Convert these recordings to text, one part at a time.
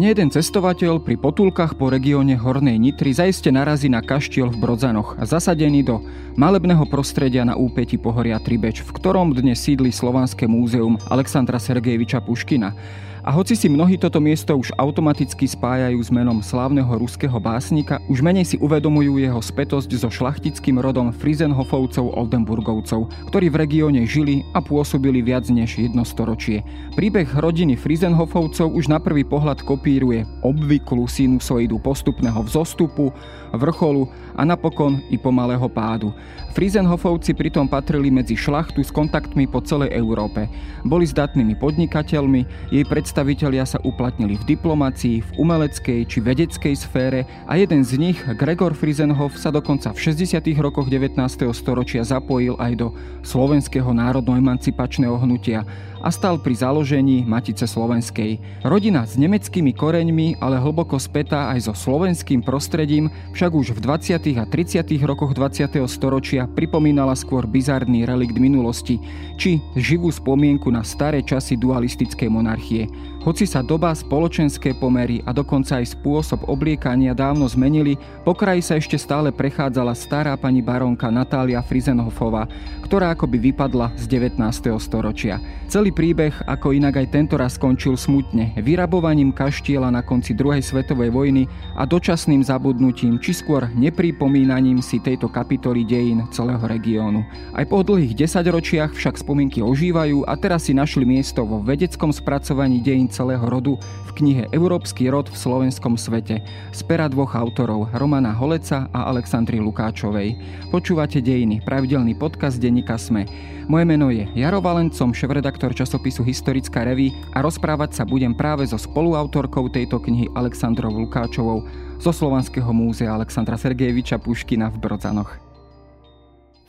Nejeden cestovateľ pri potulkách po regióne Hornej Nitry zaiste narazí na kaštiel v Brodzanoch, zasadený do malebného prostredia na úpeti pohoria Tribeč, v ktorom dnes sídli Slovanské múzeum Alexandra Sergejeviča Puškina. A hoci si mnohí toto miesto už automaticky spájajú s menom slávneho ruského básnika, už menej si uvedomujú jeho spätosť so šlachtickým rodom Frizenhofovcov Oldenburgovcov, ktorí v regióne žili a pôsobili viac než jedno storočie. Príbeh rodiny Frizenhofovcov už na prvý pohľad kopíruje obvyklú sinusoidu postupného vzostupu, vrcholu a napokon i pomalého pádu. Frizenhofovci pritom patrili medzi šlachtu s kontaktmi po celej Európe. Boli zdatnými podnikateľmi, jej predstavitelia sa uplatnili v diplomácii, v umeleckej či vedeckej sfére a jeden z nich, Gregor Frizenhof, sa dokonca v 60. rokoch 19. storočia zapojil aj do slovenského národno-emancipačného hnutia a stal pri založení Matice Slovenskej. Rodina s nemeckými koreňmi, ale hlboko spätá aj so slovenským prostredím, však už v 20. a 30. rokoch 20. storočia pripomínala skôr bizarný relikt minulosti, či živú spomienku na staré časy dualistickej monarchie. Hoci sa doba, spoločenské pomery a dokonca aj spôsob obliekania dávno zmenili, po kraji sa ešte stále prechádzala stará pani baronka Natália Frizenhofová, ktorá akoby vypadla z 19. storočia. Celý príbeh, ako inak aj tento raz skončil smutne, vyrabovaním kaštiela na konci druhej svetovej vojny a dočasným zabudnutím, či skôr nepripomínaním si tejto kapitoly dejín celého regiónu. Aj po dlhých desaťročiach však spomienky ožívajú a teraz si našli miesto vo vedeckom spracovaní dejín celého rodu v knihe Európsky rod v slovenskom svete z pera dvoch autorov Romana Holeca a Aleksandry Lukáčovej. Počúvate dejiny, pravidelný podcast denníka Sme. Moje meno je Jaro Valencom, šéf-redaktor časopisu Historická reví a rozprávať sa budem práve so spoluautorkou tejto knihy Aleksandrou Lukáčovou zo Slovanského múzea Alexandra Sergejeviča Puškina v Brodzanoch.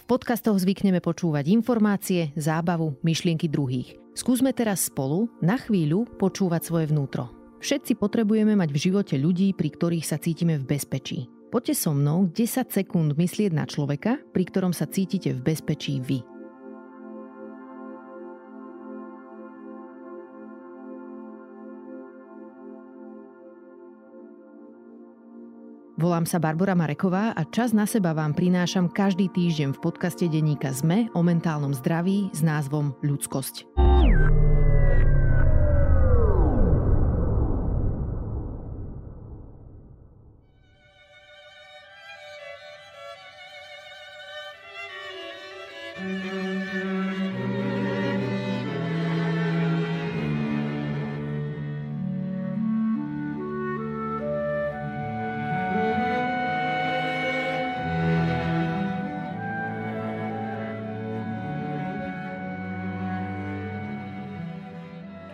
V podcastoch zvykneme počúvať informácie, zábavu, myšlienky druhých. Skúsme teraz spolu na chvíľu počúvať svoje vnútro. Všetci potrebujeme mať v živote ľudí, pri ktorých sa cítime v bezpečí. Poďte so mnou 10 sekúnd myslieť na človeka, pri ktorom sa cítite v bezpečí vy. Volám sa Barbara Mareková a čas na seba vám prinášam každý týždeň v podcaste denníka ZME o mentálnom zdraví s názvom Ľudskosť.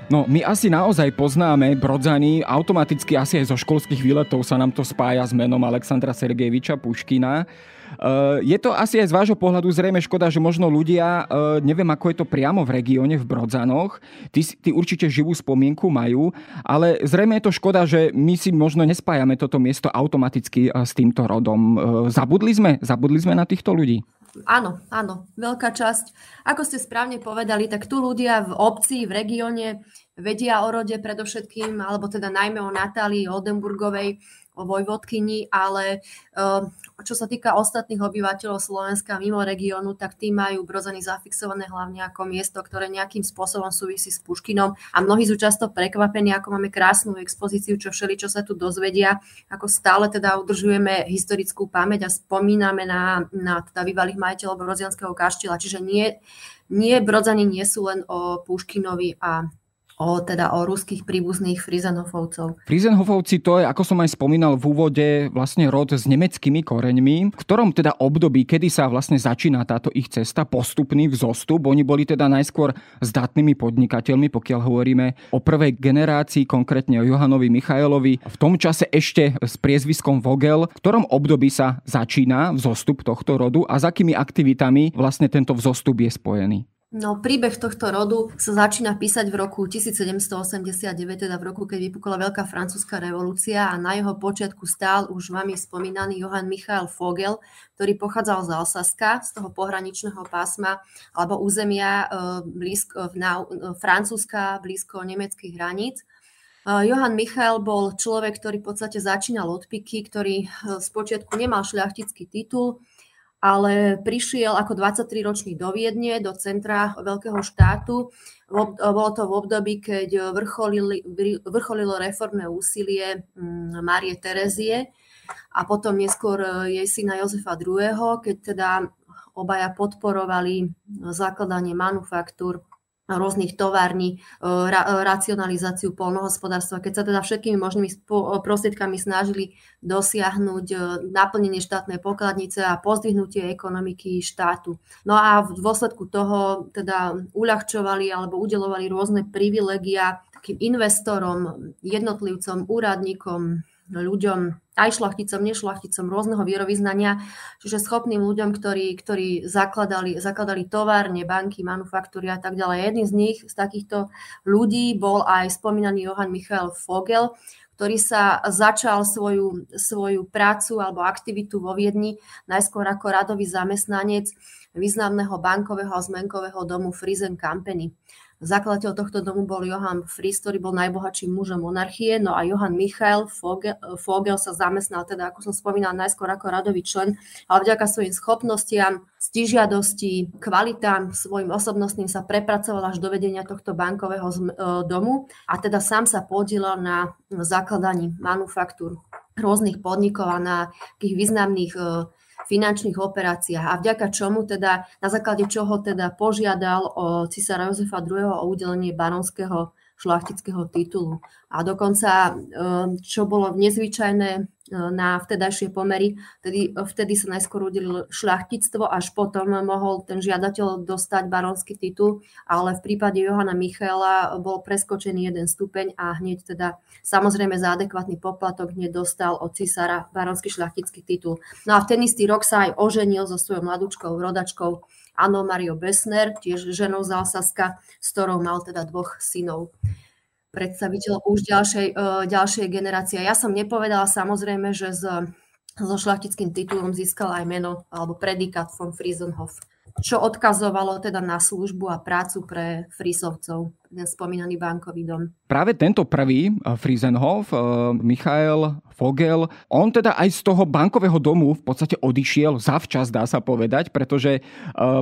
No, my asi naozaj poznáme Brodzany, automaticky asi aj zo školských výletov sa nám to spája s menom Alexandra Sergejeviča Puškina. Uh, je to asi aj z vášho pohľadu zrejme škoda, že možno ľudia, uh, neviem ako je to priamo v regióne, v Brodzanoch, ty, ty určite živú spomienku majú, ale zrejme je to škoda, že my si možno nespájame toto miesto automaticky uh, s týmto rodom. Zabudli sme? Zabudli sme na týchto ľudí? Áno, áno, veľká časť. Ako ste správne povedali, tak tu ľudia v obci, v regióne vedia o rode predovšetkým, alebo teda najmä o Natálii Oldenburgovej, Vojvodkyni, ale eh, čo sa týka ostatných obyvateľov Slovenska mimo regiónu, tak tí majú Brozany zafixované hlavne ako miesto, ktoré nejakým spôsobom súvisí s Puškinom. A mnohí sú často prekvapení, ako máme krásnu expozíciu, čo všeli, čo sa tu dozvedia, ako stále teda udržujeme historickú pamäť a spomíname na, na teda bývalých majiteľov Brozianského kaštila, čiže nie, nie Brodzani nie sú len o Puškinovi a o, teda o ruských príbuzných Frizenhofovcov. Frizenhofovci to je, ako som aj spomínal v úvode, vlastne rod s nemeckými koreňmi, v ktorom teda období, kedy sa vlastne začína táto ich cesta, postupný vzostup. Oni boli teda najskôr zdatnými podnikateľmi, pokiaľ hovoríme o prvej generácii, konkrétne o Johanovi Michailovi, v tom čase ešte s priezviskom Vogel, v ktorom období sa začína vzostup tohto rodu a s akými aktivitami vlastne tento vzostup je spojený. No, príbeh tohto rodu sa začína písať v roku 1789, teda v roku, keď vypukla Veľká francúzska revolúcia a na jeho počiatku stál už vami spomínaný Johann Michael Vogel, ktorý pochádzal z Alsaska, z toho pohraničného pásma alebo územia e, blízko, na, e, Francúzska blízko nemeckých hraníc. Johann Michael bol človek, ktorý v podstate začínal od piky, ktorý z počiatku nemal šľachtický titul, ale prišiel ako 23-ročný do Viedne, do centra veľkého štátu. Bolo to v období, keď vrcholilo reformné úsilie mm, Márie Terezie a potom neskôr e, jej syna Jozefa II., keď teda obaja podporovali zakladanie manufaktúr rôznych tovární, e, ra, e, racionalizáciu polnohospodárstva, keď sa teda všetkými možnými e, prostriedkami snažili dosiahnuť naplnenie štátnej pokladnice a pozdvihnutie ekonomiky štátu. No a v dôsledku toho teda uľahčovali alebo udelovali rôzne privilegia investorom, jednotlivcom, úradníkom, ľuďom, aj šlachticom, nešlachticom rôzneho vierovýznania, čiže schopným ľuďom, ktorí, ktorí zakladali, zakladali továrne, banky, manufaktúry a tak ďalej. Jedným z nich, z takýchto ľudí, bol aj spomínaný Johann Michael Vogel, ktorý sa začal svoju, svoju prácu alebo aktivitu vo Viedni najskôr ako radový zamestnanec významného bankového a zmenkového domu Friesen Company. Zakladateľ tohto domu bol Johann Fries, ktorý bol najbohatším mužom monarchie, no a Johann Michael Vogel, Vogel sa zamestnal, teda ako som spomínal, najskôr ako radový člen, ale vďaka svojim schopnostiam, stižiadosti, kvalitám, svojim osobnostným sa prepracoval až do vedenia tohto bankového e, domu a teda sám sa podielal na zakladaní manufaktúr rôznych podnikov a na takých významných e, finančných operáciách a vďaka čomu teda, na základe čoho teda požiadal o cisára Jozefa II. o udelenie baronského šlachtického titulu. A dokonca, ehm, čo bolo nezvyčajné na vtedajšie pomery, vtedy, vtedy sa najskôr udelilo šľachtictvo, až potom mohol ten žiadateľ dostať baronský titul, ale v prípade Johana Michaela bol preskočený jeden stupeň a hneď teda samozrejme za adekvátny poplatok hneď dostal od cisára baronský šľachtický titul. No a v ten istý rok sa aj oženil so svojou mladúčkou, rodačkou Ano Mario Besner, tiež ženou z Alsaska, s ktorou mal teda dvoch synov predstaviteľ už ďalšej, e, ďalšej generácie. Ja som nepovedala samozrejme, že s, so šlachtickým titulom získal aj meno alebo predikát von Friesenhof, čo odkazovalo teda na službu a prácu pre Frisovcov, ten spomínaný bankový dom. Práve tento prvý, e, Friesenhof, e, Michael Fogel. On teda aj z toho bankového domu v podstate odišiel zavčas, dá sa povedať, pretože e,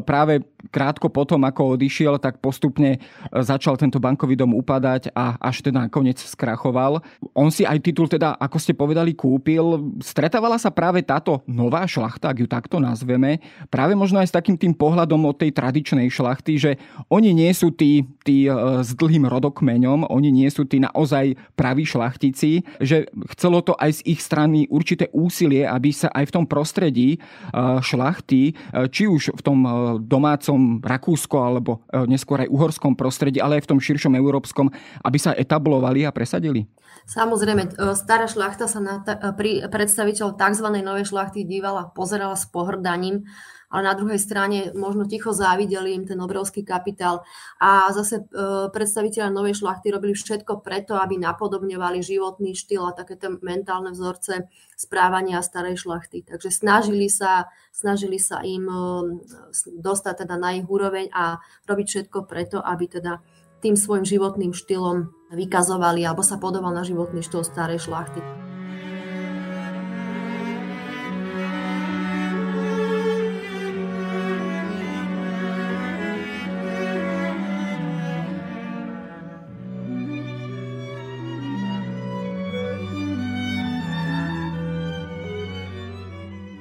práve krátko potom, ako odišiel, tak postupne začal tento bankový dom upadať a až teda nakoniec skrachoval. On si aj titul teda, ako ste povedali, kúpil. Stretávala sa práve táto nová šlachta, ak ju takto nazveme, práve možno aj s takým tým pohľadom od tej tradičnej šlachty, že oni nie sú tí, tí s dlhým rodokmeňom, oni nie sú tí naozaj praví šlachtici, že chcelo to aj z ich strany určité úsilie, aby sa aj v tom prostredí e, šlachty, e, či už v tom e, domácom Rakúsko alebo neskôr aj uhorskom prostredí, ale aj v tom širšom európskom, aby sa etablovali a presadili? Samozrejme, stará šlachta sa na pri predstaviteľ tzv. novej šlachty dívala, pozerala s pohrdaním ale na druhej strane možno ticho závideli im ten obrovský kapitál. A zase e, predstaviteľa novej šlachty robili všetko preto, aby napodobňovali životný štýl a takéto mentálne vzorce správania starej šlachty. Takže snažili sa, snažili sa im e, dostať teda na ich úroveň a robiť všetko preto, aby teda tým svojim životným štýlom vykazovali alebo sa podobal na životný štýl starej šlachty.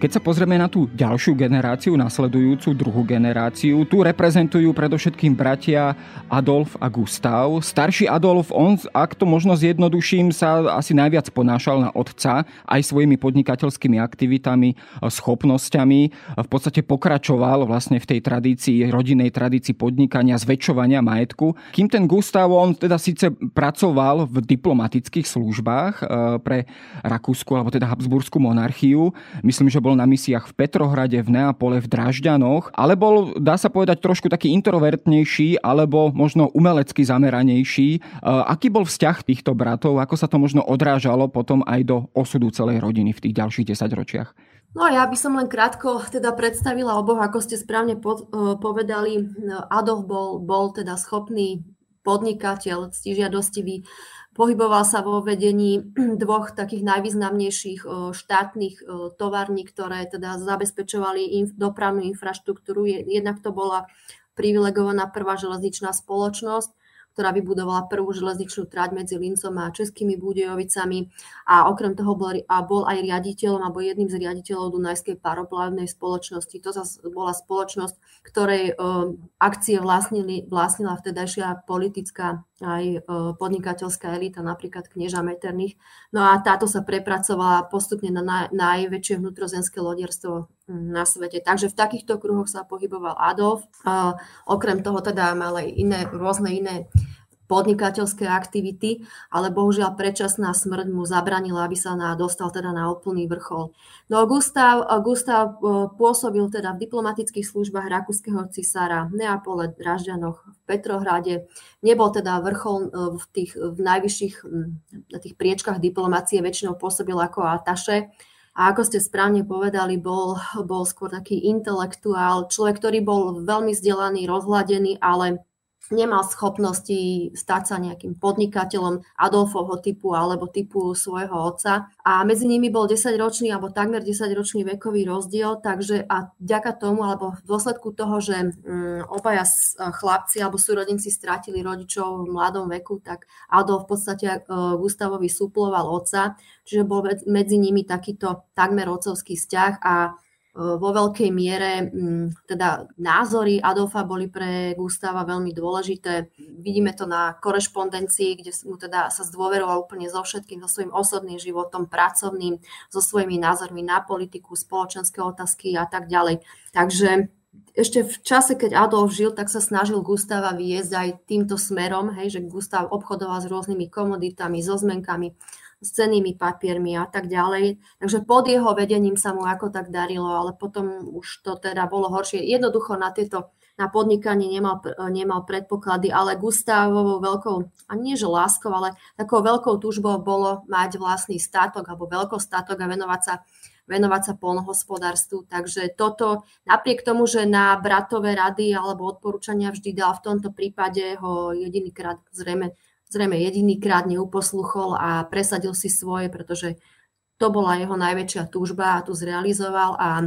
Keď sa pozrieme na tú ďalšiu generáciu, nasledujúcu druhú generáciu, tu reprezentujú predovšetkým bratia Adolf a Gustav. Starší Adolf, on, ak to možno zjednoduším, sa asi najviac ponášal na otca aj svojimi podnikateľskými aktivitami, schopnosťami. V podstate pokračoval vlastne v tej tradícii, rodinnej tradícii podnikania, zväčšovania majetku. Kým ten Gustav, on teda síce pracoval v diplomatických službách eh, pre Rakúsku, alebo teda Habsburskú monarchiu. Myslím, že bol bol na misiách v Petrohrade, v Neapole, v Dražďanoch, ale bol, dá sa povedať, trošku taký introvertnejší alebo možno umelecky zameranejší. E, aký bol vzťah týchto bratov? Ako sa to možno odrážalo potom aj do osudu celej rodiny v tých ďalších desaťročiach? No ja by som len krátko teda predstavila oboch, ako ste správne e, povedali. Adolf bol, bol teda schopný podnikateľ, ctižiadostivý, Pohyboval sa vo vedení dvoch takých najvýznamnejších štátnych tovární, ktoré teda zabezpečovali dopravnú infraštruktúru. Jednak to bola privilegovaná prvá železničná spoločnosť, ktorá vybudovala prvú železničnú trať medzi Lincom a Českými Budejovicami a okrem toho bol, a bol aj riaditeľom alebo jedným z riaditeľov Dunajskej paroplavnej spoločnosti. To zase bola spoločnosť, ktorej uh, akcie vlastnili, vlastnila vtedajšia politická aj e, podnikateľská elita, napríklad knieža Meterných. No a táto sa prepracovala postupne na naj, najväčšie vnútrozenské lodierstvo na svete. Takže v takýchto kruhoch sa pohyboval Adolf. Okrem toho teda mal aj iné, rôzne iné podnikateľské aktivity, ale bohužiaľ predčasná smrť mu zabranila, aby sa na, dostal teda na úplný vrchol. No Gustav, Gustav e, pôsobil teda v diplomatických službách rakúskeho cisára v Neapole, Dražďanoch, v Petrohrade. Nebol teda vrchol e, v tých v najvyšších na tých priečkách diplomácie, väčšinou pôsobil ako ataše. A ako ste správne povedali, bol, bol skôr taký intelektuál, človek, ktorý bol veľmi vzdelaný, rozhľadený, ale nemal schopnosti stať sa nejakým podnikateľom Adolfovho typu alebo typu svojho otca. A medzi nimi bol 10-ročný alebo takmer 10-ročný vekový rozdiel, takže a vďaka tomu alebo v dôsledku toho, že um, obaja chlapci alebo súrodenci strátili rodičov v mladom veku, tak Adolf v podstate uh, Gustavovi suploval otca, čiže bol medzi nimi takýto takmer otcovský vzťah a vo veľkej miere mm, teda názory Adolfa boli pre Gustava veľmi dôležité. Vidíme to na korešpondencii, kde mu teda sa zdôveroval úplne so všetkým, so svojím osobným životom, pracovným, so svojimi názormi na politiku, spoločenské otázky a tak ďalej. Takže ešte v čase, keď Adolf žil, tak sa snažil Gustava viesť aj týmto smerom, hej, že Gustav obchodoval s rôznymi komoditami, so zmenkami, s cenými papiermi a tak ďalej. Takže pod jeho vedením sa mu ako tak darilo, ale potom už to teda bolo horšie. Jednoducho na tieto na podnikanie nemal, nemal predpoklady, ale Gustavovou veľkou, a nie že láskou, ale takou veľkou túžbou bolo mať vlastný státok alebo veľkostátok a venovať sa venovať sa polnohospodárstvu. Takže toto, napriek tomu, že na bratové rady alebo odporúčania vždy dal, v tomto prípade ho jedinýkrát zrejme zrejme jedinýkrát neuposluchol a presadil si svoje, pretože to bola jeho najväčšia túžba a tu zrealizoval a e,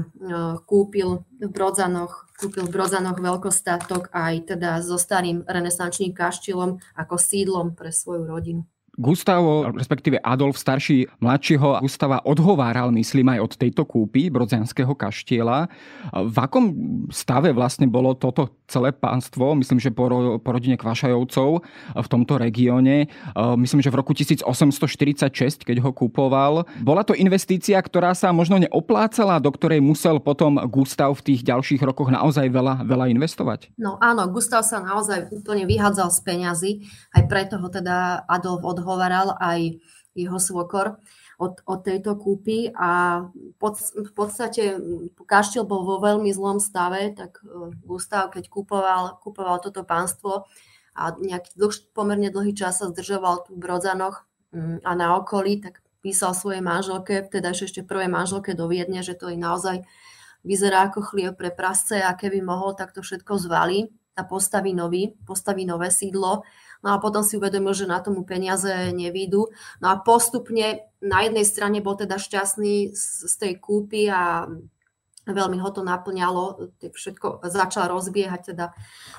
kúpil v Brodzanoch, kúpil v Brodzanoch veľkostátok aj teda so starým renesančným kaštilom ako sídlom pre svoju rodinu. Gustavo, respektíve Adolf starší mladšieho Gustava odhováral, myslím, aj od tejto kúpy Brodzianského kaštiela. V akom stave vlastne bolo toto celé pánstvo, myslím, že po, po rodine Kvašajovcov v tomto regióne, myslím, že v roku 1846, keď ho kúpoval. Bola to investícia, ktorá sa možno neoplácala, do ktorej musel potom Gustav v tých ďalších rokoch naozaj veľa, veľa investovať? No áno, Gustav sa naozaj úplne vyhádzal z peňazí, aj preto ho teda Adolf odhováral odhovaral aj jeho svokor od, od tejto kúpy a pod, v podstate kaštiel bol vo veľmi zlom stave, tak e, Gustav, keď kúpoval, kúpoval toto pánstvo a nejaký dlh, pomerne dlhý čas sa zdržoval tu v Brodzanoch mm, a na okolí, tak písal svojej manželke, teda ešte prvej manželke do Viedne, že to je naozaj vyzerá ako chlieb pre prasce a keby mohol, tak to všetko zvalí a postaví nový, postaví nové sídlo No a potom si uvedomil, že na tomu peniaze nevídu. No a postupne na jednej strane bol teda šťastný z, tej kúpy a veľmi ho to naplňalo, všetko začal rozbiehať, teda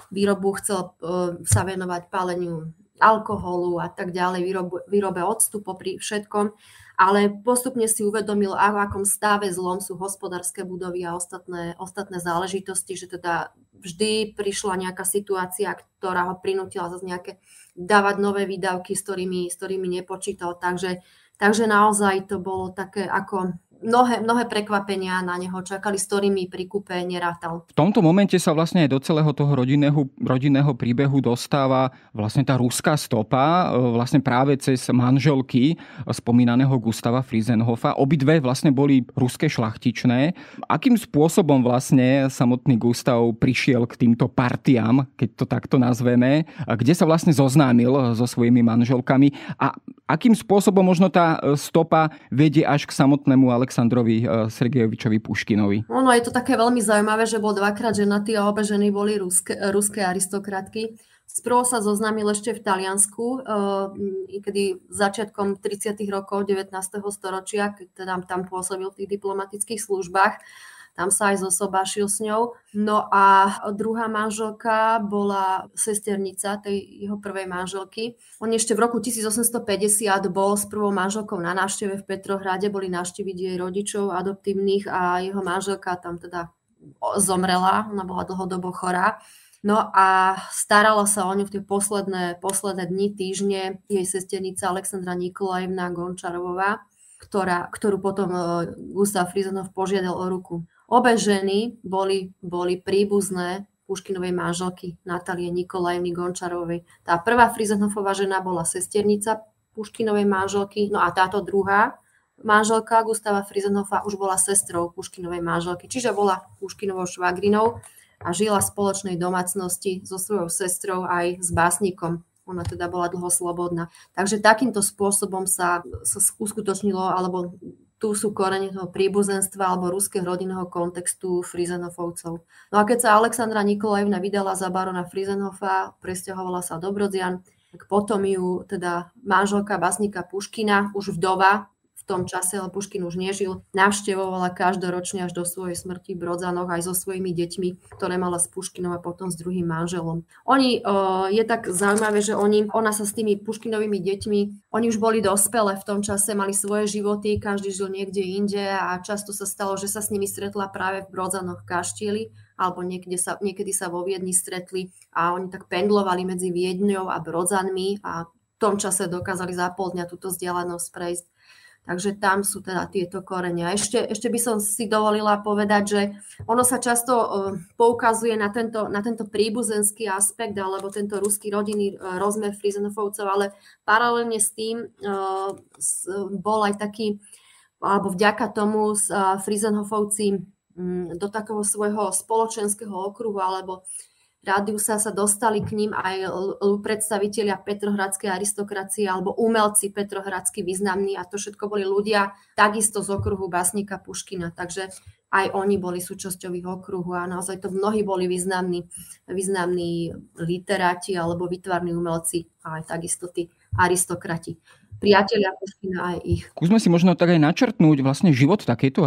výrobu chcel uh, sa venovať páleniu alkoholu a tak ďalej, výrobu, výrobe octu popri všetkom, ale postupne si uvedomil, v akom stave zlom sú hospodárske budovy a ostatné, ostatné záležitosti, že teda vždy prišla nejaká situácia, ktorá ho prinútila zase nejaké dávať nové výdavky, s ktorými, s ktorými nepočítal. Takže, takže naozaj to bolo také ako mnohé, mnohé prekvapenia na neho čakali, s ktorými pri kúpe nerátal. V tomto momente sa vlastne aj do celého toho rodinného, rodinného príbehu dostáva vlastne tá ruská stopa, e, vlastne práve cez manželky spomínaného Gustava Friesenhofa. Obidve vlastne boli ruské šlachtičné. Akým spôsobom vlastne samotný Gustav prišiel k týmto partiám, keď to takto nazveme, kde sa vlastne zoznámil so svojimi manželkami a akým spôsobom možno tá stopa vedie až k samotnému ale Aleksandrovi uh, Sergejovičovi Puškinovi. Ono je to také veľmi zaujímavé, že bol dvakrát ženatý a obe ženy boli ruské, ruské aristokratky. Sprvo sa zoznámil ešte v Taliansku, eh, kedy začiatkom 30. rokov 19. storočia, keď teda tam pôsobil v tých diplomatických službách, tam sa aj zosobášil s ňou. No a druhá manželka bola sesternica tej jeho prvej manželky. On ešte v roku 1850 bol s prvou manželkou na návšteve v Petrohrade, boli navštíviť jej rodičov adoptívnych a jeho manželka tam teda zomrela, ona bola dlhodobo chorá. No a starala sa o ňu v tie posledné, posledné dni, týždne jej sesternica Alexandra Nikolajevna Gončarová, ktorá, ktorú potom e, Gustav Frizenov požiadal o ruku. Obe ženy boli, boli príbuzné Puškinovej manželky Natálie Nikolajevny Gončarovej. Tá prvá Frizenhofová žena bola sesternica Puškinovej manželky, no a táto druhá manželka Gustava Frizenhofa už bola sestrou Puškinovej manželky, čiže bola Puškinovou švagrinou a žila v spoločnej domácnosti so svojou sestrou aj s básnikom. Ona teda bola dlho slobodná. Takže takýmto spôsobom sa, sa uskutočnilo, alebo tu sú korene toho príbuzenstva alebo ruského rodinného kontextu Frizenhofovcov. No a keď sa Alexandra Nikolajevna vydala za barona Frizenhofa, presťahovala sa do Brodzian, tak potom ju teda manželka basníka Puškina, už vdova, tom čase, ale Puškin už nežil, navštevovala každoročne až do svojej smrti Brodzanoch aj so svojimi deťmi, ktoré mala s Puškinom a potom s druhým manželom. Oni, je tak zaujímavé, že oni, ona sa s tými Puškinovými deťmi, oni už boli dospelé v tom čase, mali svoje životy, každý žil niekde inde a často sa stalo, že sa s nimi stretla práve v Brodzanoch Kaštieli, alebo niekde sa, niekedy sa vo Viedni stretli a oni tak pendlovali medzi Viedňou a Brodzanmi a v tom čase dokázali za pol dňa túto vzdialenosť prejsť. Takže tam sú teda tieto korene. A ešte, ešte by som si dovolila povedať, že ono sa často e, poukazuje na tento, na tento príbuzenský aspekt alebo tento ruský rodinný e, rozmer Frizenhofovcov, ale paralelne s tým uh, bol aj taký, alebo vďaka tomu Frizenhofovci do takého svojho spoločenského okruhu alebo rádiusa sa dostali k ním aj predstavitelia petrohradskej aristokracie alebo umelci petrohradsky významní a to všetko boli ľudia takisto z okruhu básnika Puškina. Takže aj oni boli súčasťou ich okruhu a naozaj to mnohí boli významní, významní literáti alebo vytvarní umelci a aj takisto tí aristokrati priatelia Puškina aj ich. Skúsme si možno tak aj načrtnúť vlastne život takejto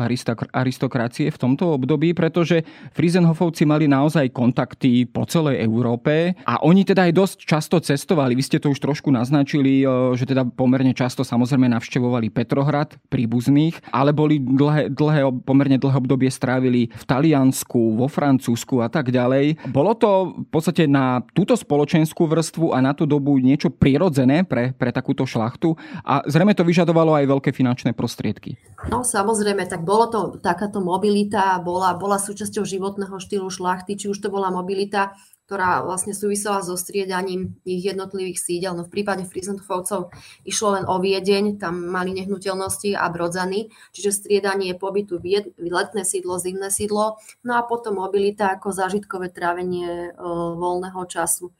aristokracie v tomto období, pretože Friesenhofovci mali naozaj kontakty po celej Európe a oni teda aj dosť často cestovali. Vy ste to už trošku naznačili, že teda pomerne často samozrejme navštevovali Petrohrad príbuzných, ale boli dlhé, dlhé, pomerne dlhé obdobie strávili v Taliansku, vo Francúzsku a tak ďalej. Bolo to v podstate na túto spoločenskú vrstvu a na tú dobu niečo prirodzené pre, pre takúto šlachtu a zrejme to vyžadovalo aj veľké finančné prostriedky. No samozrejme, tak bolo to, takáto mobilita bola, bola súčasťou životného štýlu šlachty, či už to bola mobilita, ktorá vlastne súvisela so striedaním ich jednotlivých sídel. No v prípade Frizenhofovcov išlo len o Viedeň, tam mali nehnuteľnosti a brodzany, čiže striedanie pobytu letné sídlo, zimné sídlo, no a potom mobilita ako zážitkové trávenie e, voľného času.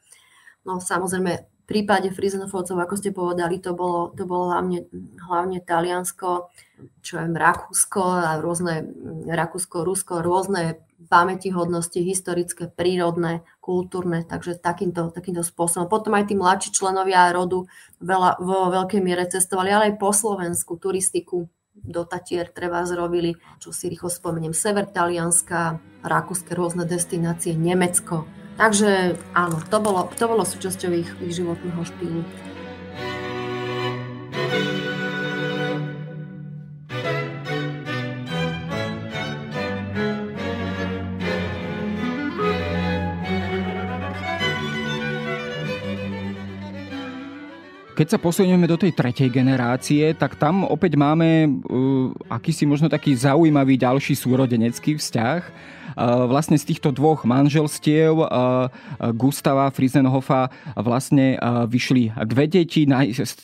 No samozrejme, prípade Frizenofovcov, ako ste povedali, to bolo, to bolo hlavne, hlavne Taliansko, čo je Rakúsko a rôzne, Rakúsko, Rusko, rôzne pamätihodnosti historické, prírodné, kultúrne, takže takýmto, takýmto spôsobom. Potom aj tí mladší členovia rodu veľa, vo veľkej miere cestovali, ale aj po Slovensku, turistiku do Tatier treba zrobili, čo si rýchlo spomeniem, sever Talianska, rakúske rôzne destinácie, Nemecko, Takže áno, to bolo, to bolo súčasťou ich, ich životného štýlu. Keď sa posunieme do tej tretej generácie, tak tam opäť máme uh, akýsi možno taký zaujímavý ďalší súrodenecký vzťah vlastne z týchto dvoch manželstiev Gustava Frizenhofa vlastne vyšli dve deti,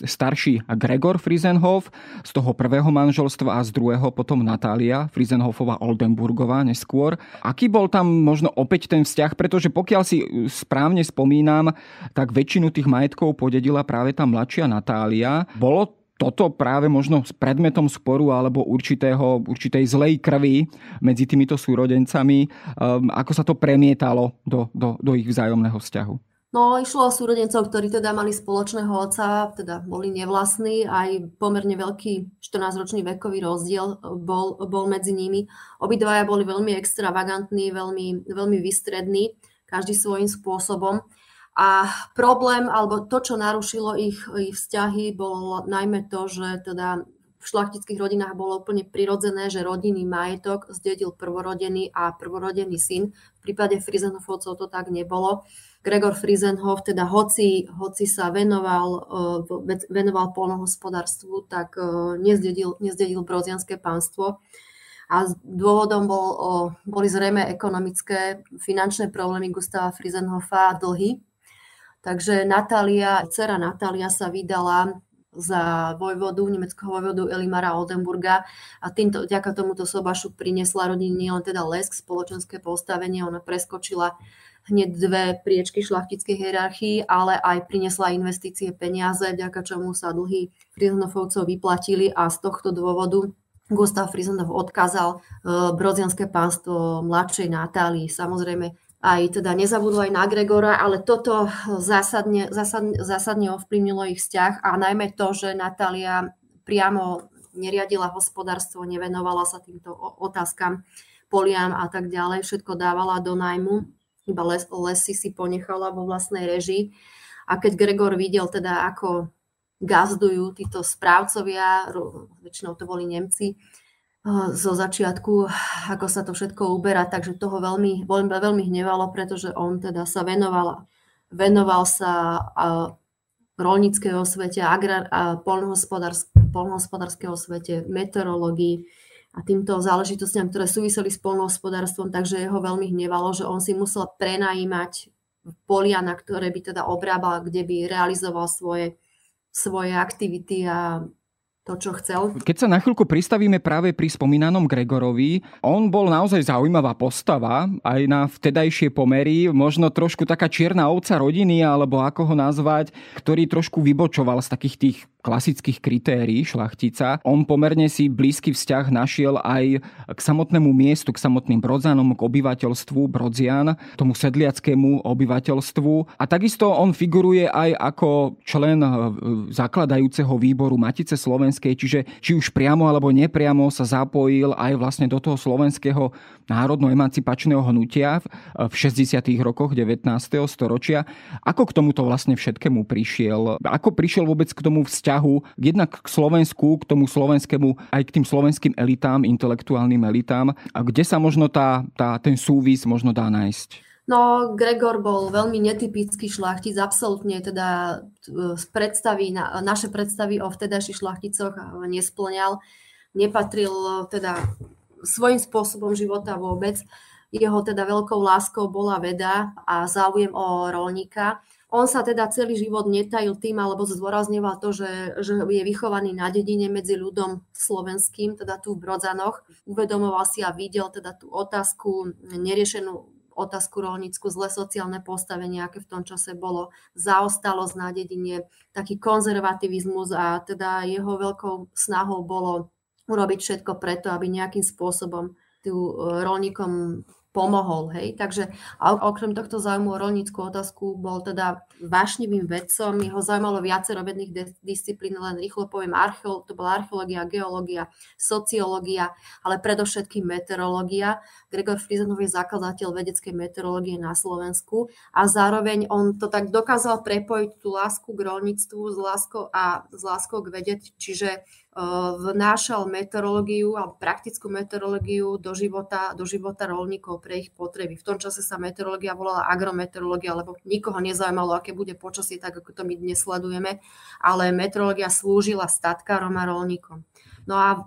starší Gregor Frizenhof z toho prvého manželstva a z druhého potom Natália Frizenhofova Oldenburgová neskôr. Aký bol tam možno opäť ten vzťah, pretože pokiaľ si správne spomínam, tak väčšinu tých majetkov podedila práve tá mladšia Natália. Bolo toto práve možno s predmetom sporu alebo určitého, určitej zlej krvi medzi týmito súrodencami, um, ako sa to premietalo do, do, do ich vzájomného vzťahu? No išlo o súrodencov, ktorí teda mali spoločného otca, teda boli nevlastní, aj pomerne veľký 14-ročný vekový rozdiel bol, bol medzi nimi. Obidvaja boli veľmi extravagantní, veľmi, veľmi vystrední, každý svojím spôsobom. A problém, alebo to, čo narušilo ich, ich vzťahy, bolo najmä to, že teda v šlachtických rodinách bolo úplne prirodzené, že rodinný majetok zdedil prvorodený a prvorodený syn. V prípade Frizenhofovcov to tak nebolo. Gregor Frizenhof, teda hoci, hoci sa venoval, e, venoval polnohospodárstvu, tak e, nezdedil, nezdedil brozianské pánstvo. A dôvodom bol, boli zrejme ekonomické, finančné problémy Gustava Frizenhofa a dlhy. Takže Natália, dcera Natália sa vydala za vojvodu, nemeckého vojvodu Elimara Oldenburga a týmto, vďaka tomuto sobašu priniesla rodine nielen teda lesk, spoločenské postavenie, ona preskočila hneď dve priečky šlachtickej hierarchii, ale aj priniesla investície peniaze, vďaka čomu sa dlhy Frizenhofovcov vyplatili a z tohto dôvodu Gustav Frizenhof odkázal e, brodzianské pánstvo mladšej Natálii. Samozrejme, aj teda nezabudol aj na Gregora, ale toto zásadne, zásadne, zásadne ovplyvnilo ich vzťah a najmä to, že Natália priamo neriadila hospodárstvo, nevenovala sa týmto otázkam, poliam a tak ďalej, všetko dávala do najmu iba les, lesy si ponechala vo vlastnej režii. A keď Gregor videl teda, ako gazdujú títo správcovia, väčšinou to boli Nemci, zo začiatku, ako sa to všetko uberá, takže toho veľmi, veľmi, veľmi hnevalo, pretože on teda sa venoval, venoval sa rolníckého svete, agrár, a polnohospodárskeho svete, meteorológii, a týmto záležitostiam, ktoré súviseli s polnohospodárstvom, takže jeho veľmi hnevalo, že on si musel prenajímať polia, na ktoré by teda obrábal, kde by realizoval svoje, svoje aktivity a to, čo chcel. Keď sa na chvíľku pristavíme práve pri spomínanom Gregorovi, on bol naozaj zaujímavá postava, aj na vtedajšie pomery, možno trošku taká čierna ovca rodiny, alebo ako ho nazvať, ktorý trošku vybočoval z takých tých klasických kritérií šlachtica. On pomerne si blízky vzťah našiel aj k samotnému miestu, k samotným Brodzanom, k obyvateľstvu Brodzian, tomu sedliackému obyvateľstvu. A takisto on figuruje aj ako člen e, zakladajúceho výboru Matice Slovenskej, čiže či už priamo alebo nepriamo sa zapojil aj vlastne do toho slovenského národno-emancipačného hnutia v 60. rokoch 19. storočia. Ako k tomuto vlastne všetkému prišiel? Ako prišiel vôbec k tomu vzťahu jednak k Slovensku, k tomu slovenskému, aj k tým slovenským elitám, intelektuálnym elitám. A kde sa možno tá, tá, ten súvis možno dá nájsť? No, Gregor bol veľmi netypický šlachtic, absolútne teda e, predstavy, naše predstavy o vtedajších šlachticoch nesplňal. Nepatril teda svojím spôsobom života vôbec. Jeho teda veľkou láskou bola veda a záujem o rolníka. On sa teda celý život netajil tým, alebo zdôrazňoval to, že, že je vychovaný na dedine medzi ľudom slovenským, teda tu v Brodzanoch. Uvedomoval si a videl teda tú otázku, neriešenú otázku rolnícku, zlé sociálne postavenie, aké v tom čase bolo, zaostalosť na dedine, taký konzervativizmus a teda jeho veľkou snahou bolo urobiť všetko preto, aby nejakým spôsobom tu e, rolníkom pomohol. Hej? Takže okrem tohto záujmu o rolníckú otázku bol teda vášnivým vedcom. Jeho zaujímalo viacero vedných disciplín, len rýchlo poviem, archeo, to bola archeológia, geológia, sociológia, ale predovšetkým meteorológia. Gregor Frizenov je zakladateľ vedeckej meteorológie na Slovensku a zároveň on to tak dokázal prepojiť tú lásku k rolníctvu s láskou a s láskou k vede, čiže vnášal meteorológiu a praktickú meteorológiu do života, do života rolníkov pre ich potreby. V tom čase sa meteorológia volala agrometeorológia, lebo nikoho nezaujímalo, aké bude počasie, tak ako to my dnes sledujeme, ale meteorológia slúžila statkárom a rolníkom. No a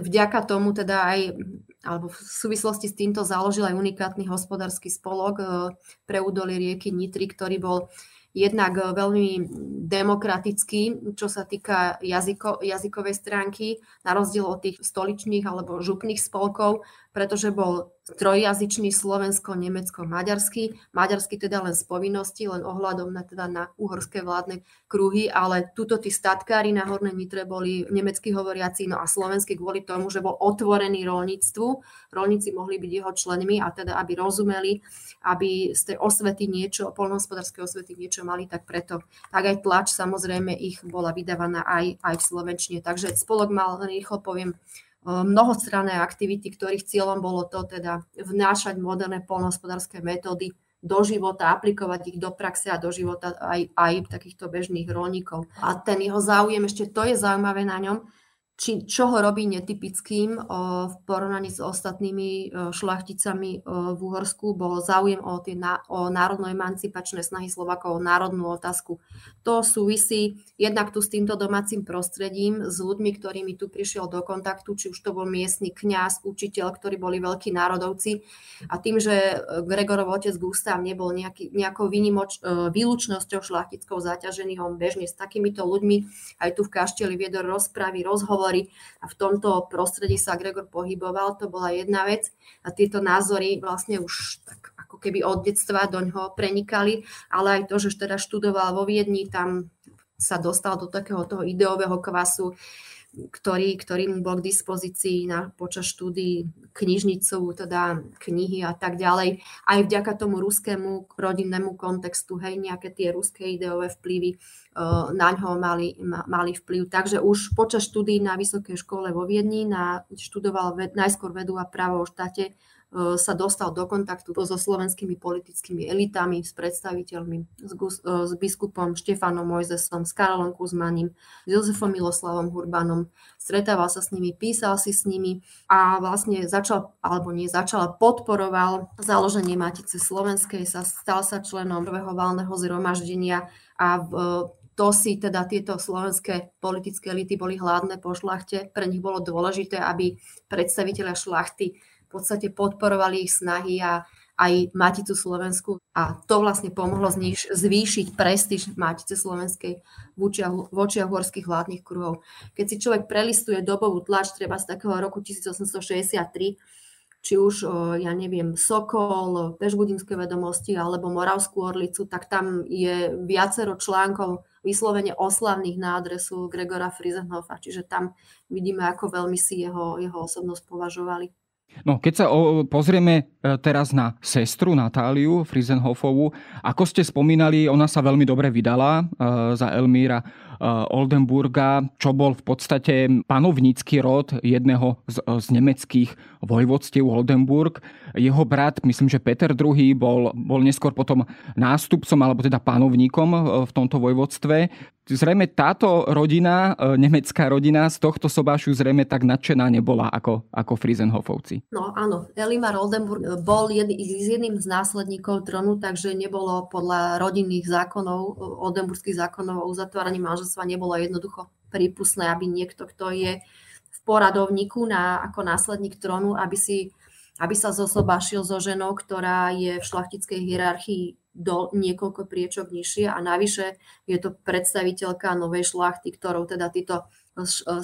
vďaka tomu teda aj alebo v súvislosti s týmto založil aj unikátny hospodársky spolok pre údolie rieky Nitry, ktorý bol jednak eh, veľmi demokratický, čo sa týka jazyko, jazykovej stránky, na rozdiel od tých stoličných alebo župných spolkov, pretože bol trojjazyčný slovensko-nemecko-maďarský. Maďarsky teda len z povinnosti, len ohľadom na, teda na uhorské vládne kruhy, ale tuto tí statkári na Hornej Nitre boli nemecky hovoriaci, no a slovenský kvôli tomu, že bol otvorený rolníctvu. Rolníci mohli byť jeho členmi a teda aby rozumeli, aby z tej osvety niečo, polnohospodárskej osvety niečo mali, tak preto tak aj tlač samozrejme ich bola vydávaná aj, aj v Slovenčine. Takže spolok mal, rýchlo poviem, mnohostranné aktivity, ktorých cieľom bolo to teda vnášať moderné polnohospodárske metódy do života, aplikovať ich do praxe a do života aj, aj takýchto bežných rolníkov. A ten jeho záujem, ešte to je zaujímavé na ňom, či, čo ho robí netypickým v porovnaní s ostatnými šlachticami v Uhorsku, bol záujem o, tie, o národno-emancipačné snahy Slovakov, o národnú otázku. To súvisí jednak tu s týmto domácim prostredím, s ľuďmi, ktorými tu prišiel do kontaktu, či už to bol miestny kňaz, učiteľ, ktorí boli veľkí národovci. A tým, že Gregorov otec Gustav nebol nejaký, nejakou výnimoč, výlučnosťou šlachtickou zaťažený, on bežne s takýmito ľuďmi aj tu v kašteli viedol rozpravy, rozhovor hovorí. A v tomto prostredí sa Gregor pohyboval, to bola jedna vec. A tieto názory vlastne už tak ako keby od detstva do ňoho prenikali, ale aj to, že teda študoval vo Viedni, tam sa dostal do takého toho ideového kvasu, ktorý, ktorý mu bol k dispozícii na, počas štúdií knižnicu, teda knihy a tak ďalej. Aj vďaka tomu ruskému rodinnému kontextu, hej, nejaké tie ruské ideové vplyvy uh, na ňo mali, ma, mali vplyv. Takže už počas štúdií na vysokej škole vo Viedni na, študoval ved, najskôr vedu a právo o štáte, sa dostal do kontaktu so slovenskými politickými elitami, s predstaviteľmi, s, e, s biskupom Štefanom Mojzesom, s Karolom Kuzmaním, s Jozefom Miloslavom Hurbanom. Stretával sa s nimi, písal si s nimi a vlastne začal, alebo nie začal, podporoval založenie Matice Slovenskej, sa stal sa členom prvého válneho zhromaždenia a v, to si teda tieto slovenské politické elity boli hladné po šlachte. Pre nich bolo dôležité, aby predstaviteľa šlachty v podstate podporovali ich snahy a aj Maticu Slovensku a to vlastne pomohlo zniž, zvýšiť prestíž Matice Slovenskej v očiach horských vládnych kruhov. Keď si človek prelistuje dobovú tlač, treba z takého roku 1863, či už, ja neviem, Sokol, Pešbudinské vedomosti alebo Moravskú Orlicu, tak tam je viacero článkov vyslovene oslavných na adresu Gregora Frizenhofa, čiže tam vidíme, ako veľmi si jeho, jeho osobnosť považovali. No, keď sa o, pozrieme e, teraz na sestru Natáliu Frizenhofovú, ako ste spomínali, ona sa veľmi dobre vydala e, za Elmíra Oldenburga, čo bol v podstate panovnícky rod jedného z, z nemeckých vojvodstiev Oldenburg. Jeho brat, myslím, že Peter II bol, bol neskôr potom nástupcom alebo teda panovníkom v tomto vojvodstve zrejme táto rodina, nemecká rodina z tohto sobášu zrejme tak nadšená nebola ako, ako Friesenhofovci. No áno, Elimar Oldenburg bol jed, jedným z následníkov tronu, takže nebolo podľa rodinných zákonov, oldenburských zákonov o uzatváraní manželstva nebolo jednoducho prípustné, aby niekto, kto je v poradovníku na, ako následník trónu, aby si aby sa zosobášil so ženou, ktorá je v šlachtickej hierarchii do niekoľko priečok nižšie a navyše je to predstaviteľka novej šlachty, ktorou teda títo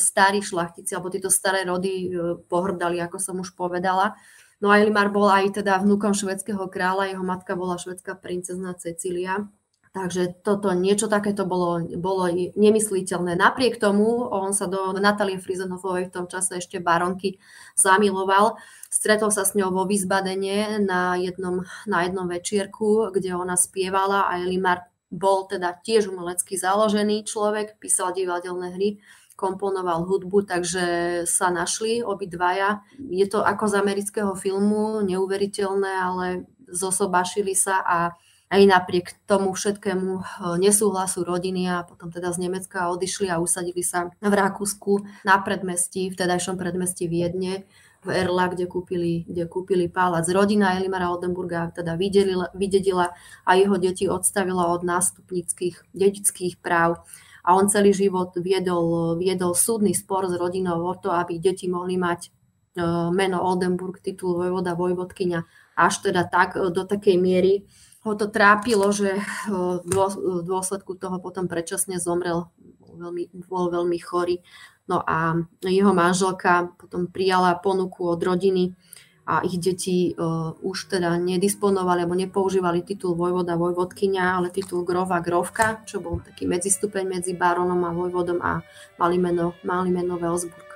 starí šlachtici alebo títo staré rody e, pohrdali, ako som už povedala. No a Elimar bol aj teda vnúkom švedského kráľa, jeho matka bola švedská princezna Cecília. Takže toto, niečo takéto bolo, bolo nemysliteľné. Napriek tomu on sa do Natálie Frizenhofovej v tom čase ešte baronky zamiloval. Stretol sa s ňou vo Vizbadene na jednom, na jednom večierku, kde ona spievala a Elimar bol teda tiež umelecky založený človek, písal divadelné hry, komponoval hudbu, takže sa našli obidvaja. Je to ako z amerického filmu, neuveriteľné, ale zosobašili sa a aj napriek tomu všetkému eh, nesúhlasu rodiny a potom teda z Nemecka odišli a usadili sa v Rakúsku na predmestí, v tedajšom predmestí Viedne, v Erla, kde kúpili, kde kúpili pálec. Rodina Elimara Oldenburga teda vydedila, vydedila a jeho deti odstavila od nástupnických dedických práv. A on celý život viedol, viedol súdny spor s rodinou o to, aby deti mohli mať eh, meno Oldenburg, titul vojvoda, vojvodkyňa, až teda tak eh, do takej miery, ho to trápilo, že v dôsledku toho potom predčasne zomrel, veľmi, bol veľmi chorý. No a jeho manželka potom prijala ponuku od rodiny a ich deti už teda nedisponovali alebo nepoužívali titul vojvoda, vojvodkynia, ale titul grova, grovka, čo bol taký medzistupeň medzi barónom a vojvodom a mali meno, mali meno Welsburg.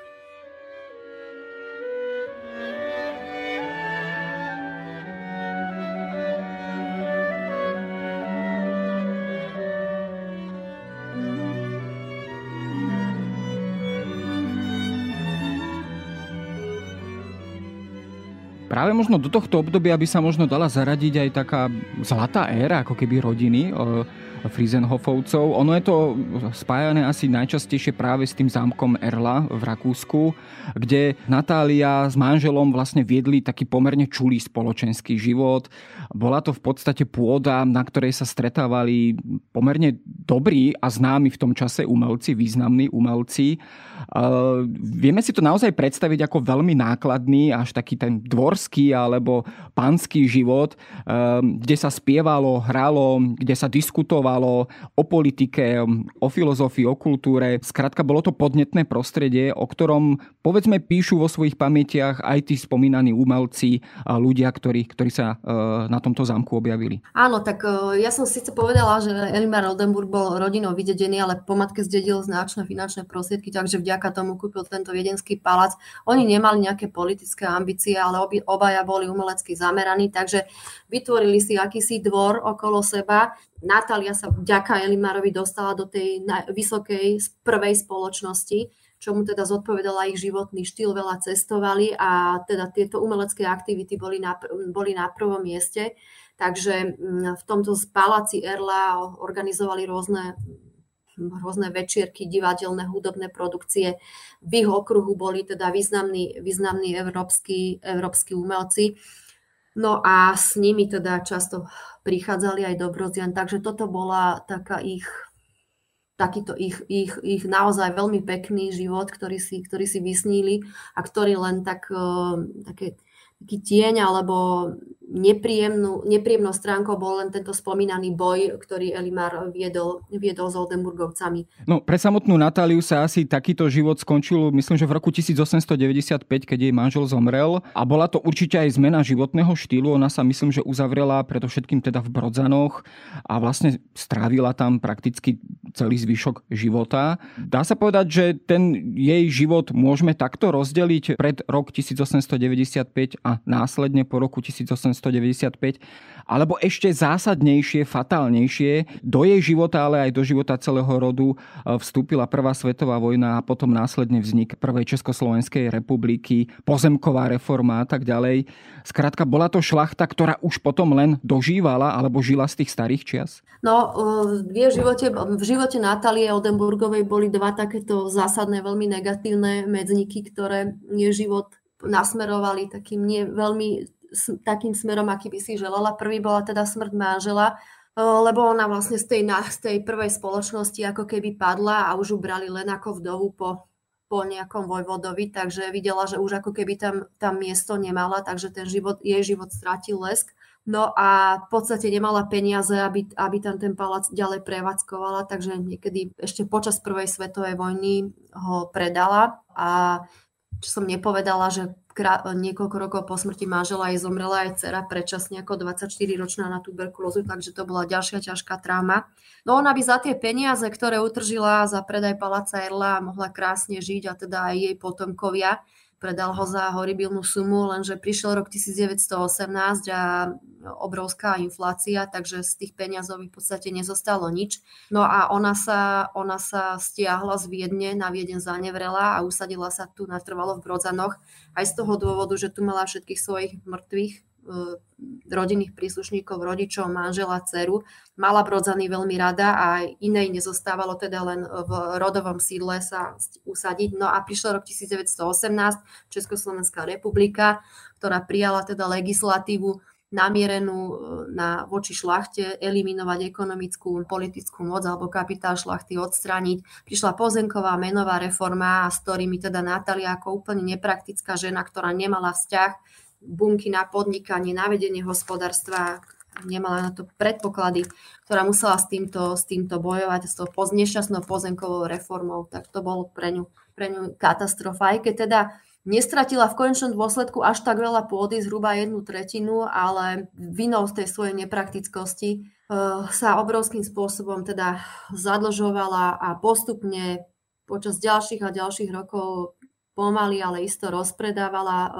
Práve možno do tohto obdobia by sa možno dala zaradiť aj taká zlatá éra, ako keby rodiny Friesenhofovcov. Ono je to spájané asi najčastejšie práve s tým zámkom Erla v Rakúsku, kde Natália s manželom vlastne viedli taký pomerne čulý spoločenský život. Bola to v podstate pôda, na ktorej sa stretávali pomerne dobrí a známi v tom čase umelci, významní umelci. Vieme si to naozaj predstaviť ako veľmi nákladný, až taký ten dvorský alebo panský život, kde sa spievalo, hralo, kde sa diskutovalo o politike, o filozofii, o kultúre. Skrátka, bolo to podnetné prostredie, o ktorom povedzme píšu vo svojich pamätiach aj tí spomínaní umelci, ľudia, ktorí, ktorí sa na tomto zámku objavili. Áno, tak ja som síce povedala, že Elimar Oldenburg bol rodinou vydedený, ale po matke zdedil značné finančné prostriedky, takže vďaka vďaka tomu kúpil tento viedenský palác. Oni nemali nejaké politické ambície, ale obi, obaja boli umelecky zameraní, takže vytvorili si akýsi dvor okolo seba. Natália sa vďaka Elimarovi dostala do tej vysokej prvej spoločnosti, čomu teda zodpovedala ich životný štýl, veľa cestovali a teda tieto umelecké aktivity boli na, boli na prvom mieste. Takže mm, v tomto paláci Erla organizovali rôzne rôzne večierky, divadelné, hudobné produkcie. V ich okruhu boli teda významní, významní európsky, európsky umelci. No a s nimi teda často prichádzali aj do Brozian, takže toto bola taká ich takýto ich, ich, ich naozaj veľmi pekný život, ktorý si, ktorý si vysníli a ktorý len tak, eh, také taký tieň alebo nepríjemnú, nepríjemnou stránkou bol len tento spomínaný boj, ktorý Elimar viedol, viedol s Oldenburgovcami. No, pre samotnú Natáliu sa asi takýto život skončil, myslím, že v roku 1895, keď jej manžel zomrel. A bola to určite aj zmena životného štýlu. Ona sa, myslím, že uzavrela predovšetkým teda v Brodzanoch a vlastne strávila tam prakticky celý zvyšok života. Dá sa povedať, že ten jej život môžeme takto rozdeliť pred rok 1895 a následne po roku 1895, alebo ešte zásadnejšie, fatálnejšie, do jej života, ale aj do života celého rodu e, vstúpila Prvá svetová vojna a potom následne vznik Prvej Československej republiky, pozemková reforma a tak ďalej. Skrátka, bola to šlachta, ktorá už potom len dožívala alebo žila z tých starých čias? No, e, v živote, v živote Natálie Oldenburgovej boli dva takéto zásadné, veľmi negatívne medzniky, ktoré jej život nasmerovali takým nie veľmi takým smerom, aký by si želala. Prvý bola teda smrť manžela, lebo ona vlastne z tej, z tej prvej spoločnosti ako keby padla a už ju brali len ako vdovu po, po nejakom vojvodovi, takže videla, že už ako keby tam, tam miesto nemala, takže ten život, jej život strátil lesk. No a v podstate nemala peniaze, aby, aby tam ten palác ďalej prevádzkovala, takže niekedy ešte počas prvej svetovej vojny ho predala a čo som nepovedala, že krá- niekoľko rokov po smrti manžela jej zomrela aj dcera predčasne ako 24-ročná na tuberkulózu, takže to bola ďalšia ťažká tráma. No ona by za tie peniaze, ktoré utržila za predaj paláca Erla, mohla krásne žiť a teda aj jej potomkovia predal ho za horibilnú sumu, lenže prišiel rok 1918 a obrovská inflácia, takže z tých peňazov v podstate nezostalo nič. No a ona sa, ona sa stiahla z Viedne, na Viedne zanevrela a usadila sa tu natrvalo v Brodzanoch, aj z toho dôvodu, že tu mala všetkých svojich mŕtvych rodinných príslušníkov, rodičov, manžela, dceru. Mala Brodzany veľmi rada a inej nezostávalo teda len v rodovom sídle sa usadiť. No a prišiel rok 1918, Československá republika, ktorá prijala teda legislatívu namierenú e, na voči šlachte, eliminovať ekonomickú, politickú moc alebo kapitál šlachty odstrániť. Prišla pozemková menová reforma, s ktorými teda Natália ako úplne nepraktická žena, ktorá nemala vzťah bunky na podnikanie, na vedenie hospodárstva, nemala na to predpoklady, ktorá musela s týmto, s týmto bojovať, s tou nešťastnou pozemkovou reformou, tak to bolo pre ňu, pre ňu katastrofa. Aj keď teda nestratila v konečnom dôsledku až tak veľa pôdy, zhruba jednu tretinu, ale vinou z tej svojej nepraktickosti e, sa obrovským spôsobom teda zadlžovala a postupne počas ďalších a ďalších rokov pomaly, ale isto rozpredávala, e,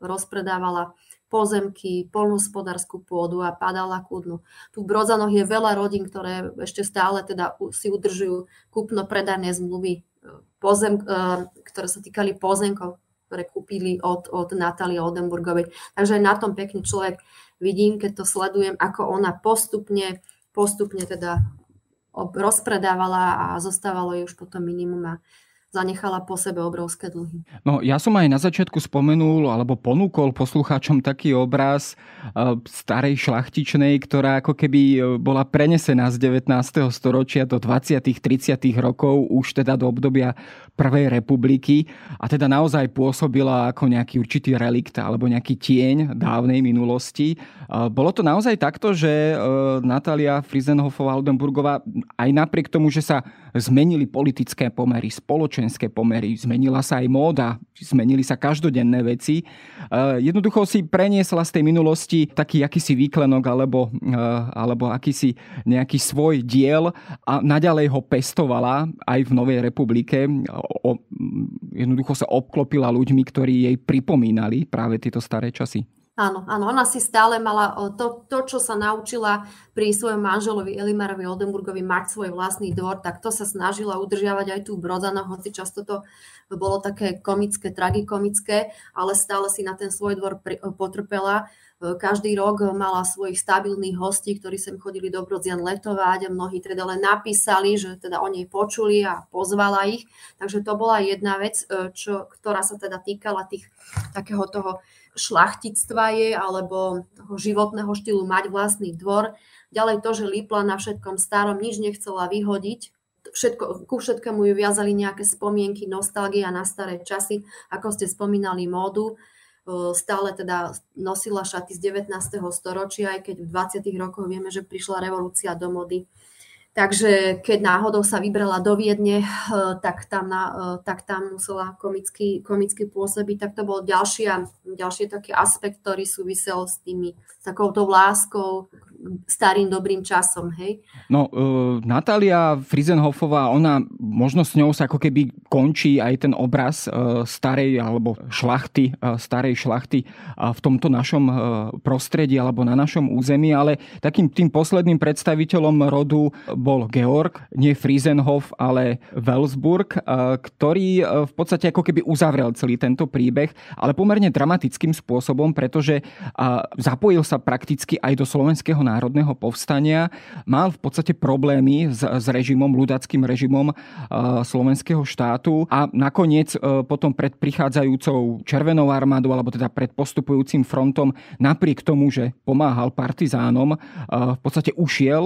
rozpredávala pozemky, polnospodárskú pôdu a padala ku dnu. Tu v Brodzanoch je veľa rodín, ktoré ešte stále teda si udržujú kúpno-predajné zmluvy, e, pozem, ktoré sa týkali pozemkov ktoré kúpili od, od Natálie Oldenburgovej. Takže na tom pekne človek vidím, keď to sledujem, ako ona postupne, postupne teda rozpredávala a zostávalo jej už potom minimum a zanechala po sebe obrovské dlhy. No ja som aj na začiatku spomenul alebo ponúkol poslucháčom taký obraz uh, starej šlachtičnej, ktorá ako keby e, bola prenesená z 19. storočia do 20. 30. rokov, už teda do obdobia Prvej republiky a teda naozaj pôsobila ako nejaký určitý relikt alebo nejaký tieň dávnej minulosti. Uh, bolo to naozaj takto, že Natália Frizenhofová-Aldenburgová aj napriek tomu, že sa zmenili politické pomery, spoločenské pomery, zmenila sa aj móda, zmenili sa každodenné veci. Eh, jednoducho si preniesla z tej minulosti taký akýsi výklenok alebo, eh, alebo akýsi nejaký svoj diel a naďalej ho pestovala aj v Novej republike. Jednoducho sa obklopila ľuďmi, ktorí jej pripomínali práve tieto staré časy. Áno, áno, ona si stále mala to, to, čo sa naučila pri svojom manželovi Elimarovi Oldenburgovi mať svoj vlastný dvor, tak to sa snažila udržiavať aj tu v Brodzanoch, hoci často to bolo také komické, tragikomické, ale stále si na ten svoj dvor potrpela. Každý rok mala svojich stabilných hostí, ktorí sem chodili do Brodzian letovať a mnohí teda len napísali, že teda o nej počuli a pozvala ich. Takže to bola jedna vec, čo, ktorá sa teda týkala tých takého toho šlachtictva je alebo toho životného štýlu mať vlastný dvor. Ďalej to, že lípla na všetkom starom, nič nechcela vyhodiť. Všetko, ku všetkému ju viazali nejaké spomienky, nostalgia na staré časy, ako ste spomínali módu. Stále teda nosila šaty z 19. storočia, aj keď v 20. rokoch vieme, že prišla revolúcia do mody Takže keď náhodou sa vybrala do Viedne, eh, tak tam, na, eh, tak tam musela komicky, komicky pôsobiť. Tak to bol ďalší, ďalší taký aspekt, ktorý súvisel s tými takouto láskou starým dobrým časom, hej? No, uh, Natália Frizenhofová, ona možno s ňou sa ako keby končí aj ten obraz uh, starej alebo šlachty, uh, starej šlachty uh, v tomto našom uh, prostredí alebo na našom území, ale takým tým posledným predstaviteľom rodu bol Georg, nie Frizenhof, ale Welsburg, uh, ktorý uh, v podstate ako keby uzavrel celý tento príbeh, ale pomerne dramatickým spôsobom, pretože uh, zapojil sa prakticky aj do slovenského národného povstania, mal v podstate problémy s, s režimom, ľudackým režimom e, slovenského štátu a nakoniec e, potom pred prichádzajúcou Červenou armádou, alebo teda pred postupujúcim frontom, napriek tomu, že pomáhal partizánom, e, v podstate ušiel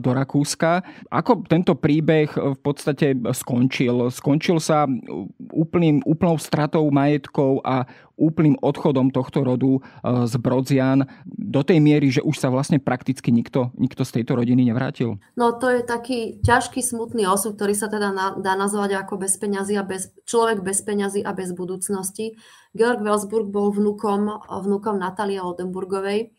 do Rakúska. Ako tento príbeh v podstate skončil? Skončil sa úplným, úplnou stratou majetkov a úplným odchodom tohto rodu z Brodzian do tej miery, že už sa vlastne prakticky nikto, nikto z tejto rodiny nevrátil? No to je taký ťažký, smutný osud, ktorý sa teda na, dá nazvať ako bez peňazí a bez, človek bez peňazí a bez budúcnosti. Georg Welsburg bol vnukom, vnukom Natálie Oldenburgovej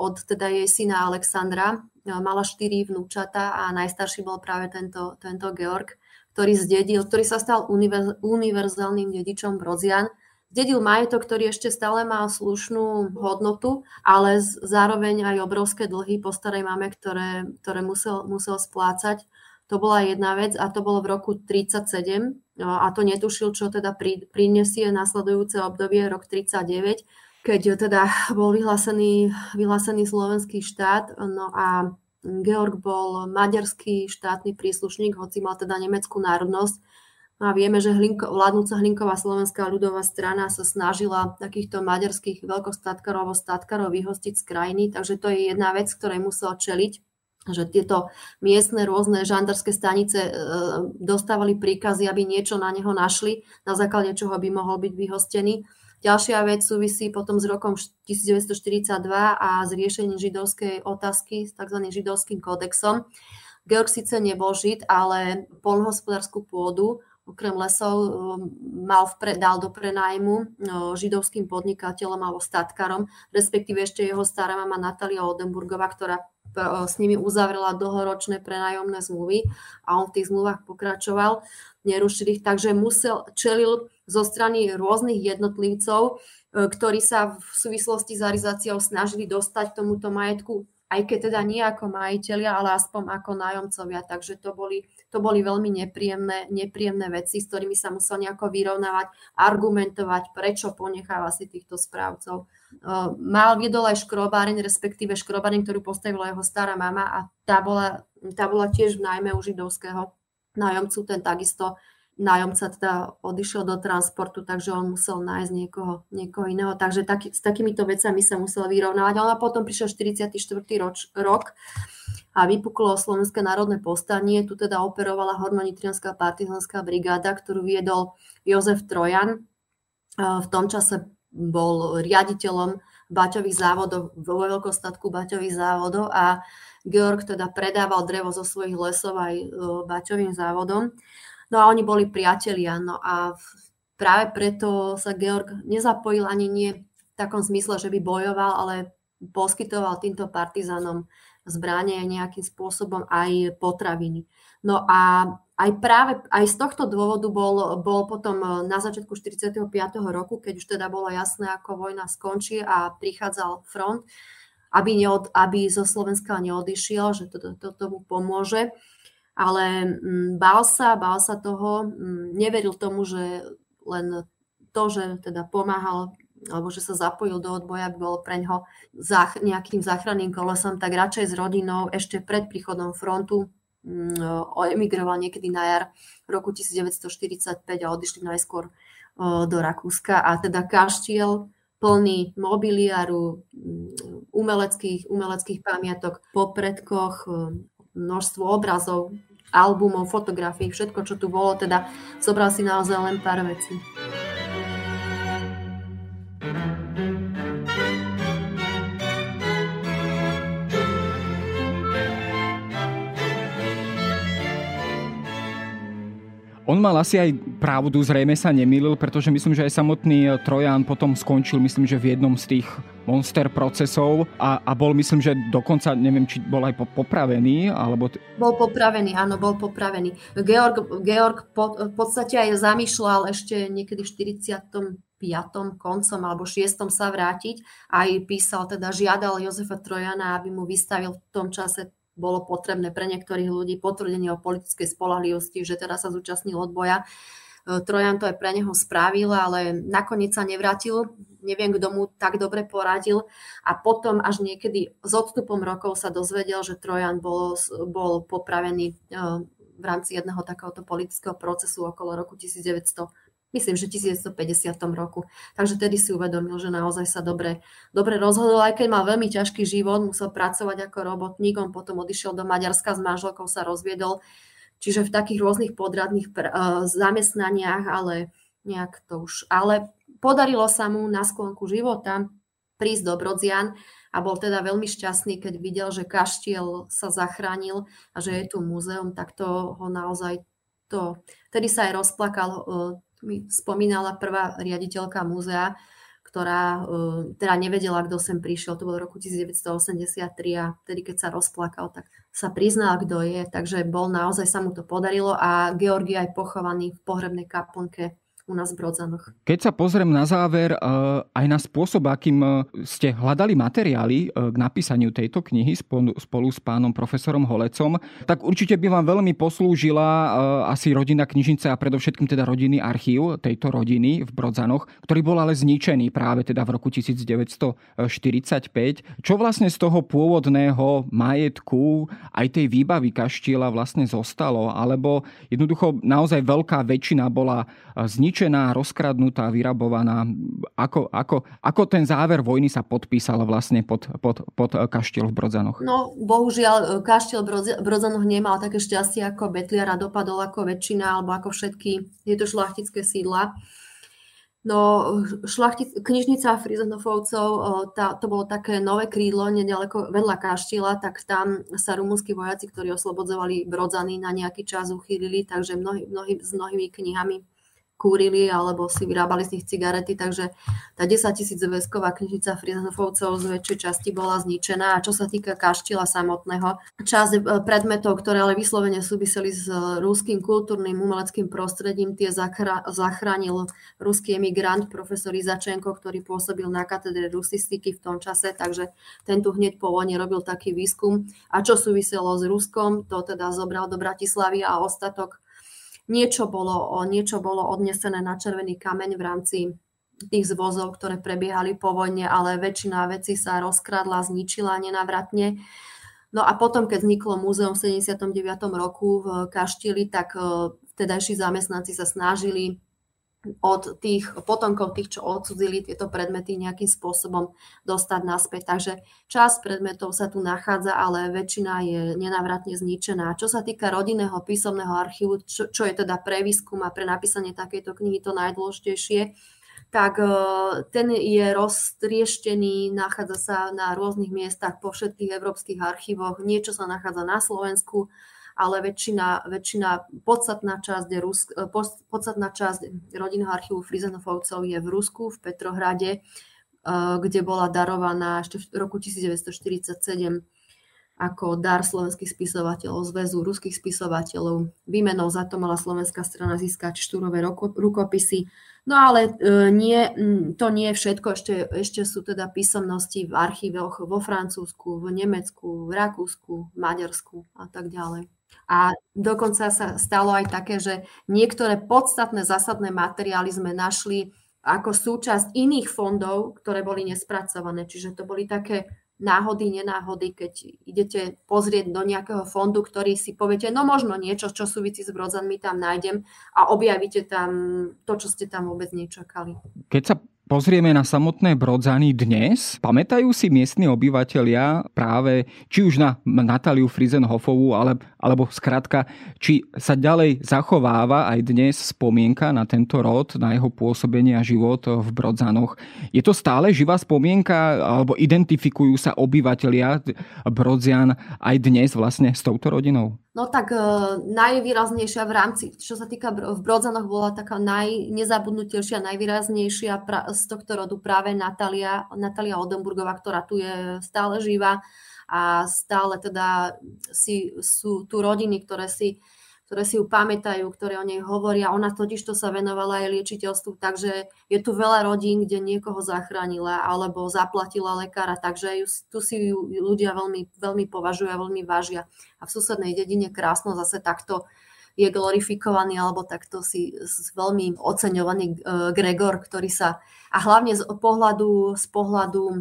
od teda jej syna Alexandra. Mala štyri vnúčata a najstarší bol práve tento, tento Georg, ktorý zdedil, ktorý sa stal univerz, univerzálnym dedičom Brozian Zdedil majetok, ktorý ešte stále má slušnú hodnotu, ale zároveň aj obrovské dlhy po starej mame, ktoré, ktoré musel, musel splácať. To bola jedna vec a to bolo v roku 37 no, a to netušil, čo teda pri, prinesie nasledujúce obdobie, rok 39, keď teda bol vyhlásený, vyhlásený slovenský štát. No a Georg bol maďarský štátny príslušník, hoci mal teda nemeckú národnosť No a vieme, že hlinko, vládnúca Hlinková slovenská ľudová strana sa snažila takýchto maďarských veľkostatkarov alebo statkarov vyhostiť z krajiny, takže to je jedna vec, ktorej musel čeliť že tieto miestne rôzne žandarské stanice e, dostávali príkazy, aby niečo na neho našli, na základe čoho by mohol byť vyhostený. Ďalšia vec súvisí potom s rokom 1942 a s riešením židovskej otázky s tzv. židovským kódexom. Georg síce nebol žid, ale polnohospodárskú pôdu okrem lesov mal vpre, dal do prenájmu židovským podnikateľom alebo statkárom, respektíve ešte jeho stará mama Natália Oldenburgová, ktorá s nimi uzavrela dlhoročné prenájomné zmluvy a on v tých zmluvách pokračoval, nerušil ich, takže musel, čelil zo strany rôznych jednotlivcov, ktorí sa v súvislosti s arizáciou snažili dostať tomuto majetku aj keď teda nie ako majiteľia, ale aspoň ako nájomcovia. Takže to boli, to boli veľmi nepríjemné, nepríjemné veci, s ktorými sa musel nejako vyrovnávať, argumentovať, prečo ponecháva si týchto správcov. Mal viedol aj škrobáreň, respektíve škrobáreň, ktorú postavila jeho stará mama a tá bola, tá bola tiež najmä u židovského nájomcu, ten takisto nájomca teda odišiel do transportu, takže on musel nájsť niekoho, niekoho iného. Takže taký, s takýmito vecami sa musel vyrovnávať. A potom prišiel 44. Roč, rok a vypuklo Slovenské národné povstanie. Tu teda operovala Hormonitrianská partizanská brigáda, ktorú viedol Jozef Trojan. V tom čase bol riaditeľom baťových závodov, vo veľkostatku baťových závodov a Georg teda predával drevo zo svojich lesov aj e, baťovým závodom. No a oni boli priatelia. No a práve preto sa Georg nezapojil ani nie v takom zmysle, že by bojoval, ale poskytoval týmto partizanom zbranie nejakým spôsobom aj potraviny. No a aj práve aj z tohto dôvodu bol, bol potom na začiatku 45. roku, keď už teda bolo jasné, ako vojna skončí a prichádzal front, aby, neod, aby zo Slovenska neodišiel, že to, to, to tomu pomôže ale mm, bál sa, bál sa toho, mm, neveril tomu, že len to, že teda pomáhal alebo že sa zapojil do odboja, by bolo pre ňoho zách, nejakým záchranným kolesom, tak radšej s rodinou ešte pred príchodom frontu mm, emigroval niekedy na jar roku 1945 a odišli najskôr do Rakúska. A teda kaštiel plný mobiliáru, umeleckých, umeleckých pamiatok po predkoch, množstvo obrazov, albumov, fotografií, všetko, čo tu bolo, teda zobral si naozaj len pár vecí. On mal asi aj pravdu, zrejme sa nemýlil, pretože myslím, že aj samotný Trojan potom skončil, myslím, že v jednom z tých monster procesov a, a bol, myslím, že dokonca, neviem, či bol aj popravený, alebo... T- bol popravený, áno, bol popravený. Georg, Georg po, v podstate aj zamýšľal ešte niekedy v 45. koncom alebo 6. sa vrátiť. Aj písal, teda žiadal Jozefa Trojana, aby mu vystavil v tom čase bolo potrebné pre niektorých ľudí potvrdenie o politickej spolahlivosti, že teda sa zúčastnil odboja. E, Trojan to aj pre neho spravil, ale nakoniec sa nevrátil. Neviem, kto mu tak dobre poradil. A potom až niekedy s odstupom rokov sa dozvedel, že Trojan bol, bol popravený e, v rámci jedného takéhoto politického procesu okolo roku 1900 myslím, že 1950 roku. Takže tedy si uvedomil, že naozaj sa dobre, dobre rozhodol, aj keď mal veľmi ťažký život, musel pracovať ako robotník, on potom odišiel do Maďarska s manželkou, sa rozviedol, čiže v takých rôznych podradných pr- uh, zamestnaniach, ale nejak to už... Ale podarilo sa mu na sklonku života prísť do Brodzian a bol teda veľmi šťastný, keď videl, že kaštiel sa zachránil a že je tu múzeum, tak to ho naozaj to, tedy sa aj rozplakal uh, mi spomínala prvá riaditeľka múzea, ktorá uh, teda nevedela, kto sem prišiel. To bolo roku 1983 a vtedy, keď sa rozplakal, tak sa priznal, kto je. Takže bol naozaj, sa mu to podarilo a Georgi aj pochovaný v pohrebnej kaplnke u nás v Brodzanoch. Keď sa pozriem na záver eh, aj na spôsob, akým eh, ste hľadali materiály eh, k napísaniu tejto knihy spolu, spolu s pánom profesorom Holecom, tak určite by vám veľmi poslúžila asi rodina knižnice a predovšetkým teda rodinný archív tejto rodiny v Brodzanoch, ktorý bol ale zničený práve teda v roku 1945. Čo vlastne z toho pôvodného majetku aj tej výbavy kaštiela vlastne zostalo? Alebo jednoducho naozaj veľká väčšina bola zničená zničená, rozkradnutá, vyrabovaná. Ako, ako, ako ten záver vojny sa podpísal vlastne pod, pod, pod kaštiel v Brodzanoch? No, bohužiaľ, kaštiel v Brodzanoch nemal také šťastie ako Betliara, dopadol ako väčšina alebo ako všetky tieto šlachtické sídla. No, šlachtic, knižnica Frizenhofovcov, tá, to bolo také nové krídlo nedaleko vedľa Kaštila, tak tam sa rumúnsky vojaci, ktorí oslobodzovali Brodzany na nejaký čas uchýlili, takže mnohý, mnohý, s mnohými knihami kúrili alebo si vyrábali z nich cigarety, takže tá 10 tisíc zväzková knižnica Friedhofovcov z väčšej časti bola zničená. A čo sa týka kaštila samotného, časť e, predmetov, ktoré ale vyslovene súviseli s ruským kultúrnym umeleckým prostredím, tie zachránil ruský emigrant profesor Izačenko, ktorý pôsobil na katedre rusistiky v tom čase, takže ten tu hneď po vojne robil taký výskum. A čo súviselo s Ruskom, to teda zobral do Bratislavy a ostatok Niečo bolo, niečo bolo odnesené na červený kameň v rámci tých zvozov, ktoré prebiehali po vojne, ale väčšina vecí sa rozkradla, zničila nenávratne. No a potom, keď vzniklo múzeum v 79. roku v Kaštili, tak eh, vtedajší zamestnanci sa snažili od tých potomkov tých, čo odsudzili tieto predmety nejakým spôsobom dostať naspäť. Takže časť predmetov sa tu nachádza, ale väčšina je nenávratne zničená. Čo sa týka rodinného písomného archívu, čo, čo je teda pre výskum a pre napísanie takejto knihy to najdôležitejšie, tak e, ten je roztrieštený, nachádza sa na rôznych miestach po všetkých európskych archívoch. Niečo sa nachádza na Slovensku, ale väčšina, väčšina podstatná, časť je Rus, eh, podstatná časť rodinného archívu Frizenhofovcov je v Rusku, v Petrohrade, eh, kde bola darovaná ešte v roku 1947 ako dar slovenských spisovateľov, zväzu ruských spisovateľov. Výmenou za to mala slovenská strana získať štúrové rukopisy. No ale e, nie, to nie je všetko, ešte, ešte sú teda písomnosti v archívoch vo Francúzsku, v Nemecku, v Rakúsku, v Maďarsku a tak ďalej. A dokonca sa stalo aj také, že niektoré podstatné zásadné materiály sme našli ako súčasť iných fondov, ktoré boli nespracované. Čiže to boli také náhody, nenáhody, keď idete pozrieť do nejakého fondu, ktorý si poviete, no možno niečo, čo súvisí s brodzanmi tam nájdem a objavíte tam to, čo ste tam vôbec nečakali. Keď sa pozrieme na samotné Brodzany dnes, pamätajú si miestni obyvateľia práve či už na Natáliu Frizenhofovú, ale, alebo skrátka, či sa ďalej zachováva aj dnes spomienka na tento rod, na jeho pôsobenie a život v Brodzanoch. Je to stále živá spomienka, alebo identifikujú sa obyvateľia Brodzian aj dnes vlastne s touto rodinou? No tak uh, najvýraznejšia v rámci, čo sa týka v Brodzanoch, bola taká najnezabudnutejšia, najvýraznejšia z tohto rodu práve Natália, Natália Odenburgová, ktorá tu je stále živá a stále teda si, sú tu rodiny, ktoré si ktoré si ju pamätajú, ktoré o nej hovoria. Ona totiž to sa venovala aj liečiteľstvu, takže je tu veľa rodín, kde niekoho zachránila alebo zaplatila lekára, takže ju, tu si ju ľudia veľmi, veľmi považujú a veľmi vážia. A v susednej dedine Krásno zase takto je glorifikovaný alebo takto si veľmi oceňovaný e, Gregor, ktorý sa a hlavne z pohľadu, z pohľadu e,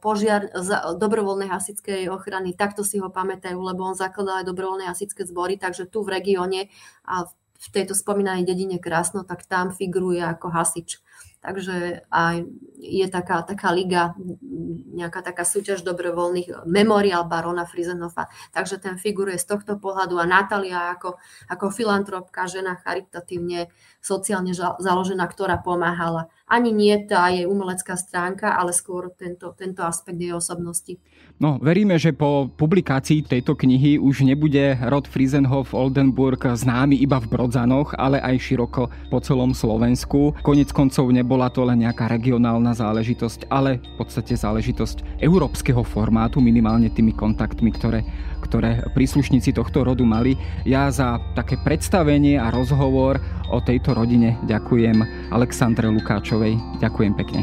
požiar, dobrovoľnej hasickej ochrany, takto si ho pamätajú, lebo on zakladal aj dobrovoľné hasické zbory, takže tu v regióne a v tejto spomínanej dedine Krásno, tak tam figuruje ako hasič. Takže aj je taká, taká liga, nejaká taká súťaž dobrovoľných memoriál barona Frizenhofa. Takže ten figuruje z tohto pohľadu a Natália ako, ako filantropka, žena charitatívne, sociálne založená, ktorá pomáhala. Ani nie tá jej umelecká stránka, ale skôr tento, tento aspekt jej osobnosti. No, veríme, že po publikácii tejto knihy už nebude rod Friesenhof Oldenburg známy iba v Brodzanoch, ale aj široko po celom Slovensku. Konec koncov nebola to len nejaká regionálna záležitosť, ale v podstate záležitosť európskeho formátu, minimálne tými kontaktmi, ktoré, ktoré príslušníci tohto rodu mali. Ja za také predstavenie a rozhovor o tejto rodine ďakujem Alexandre Lukáčovej. Ďakujem pekne.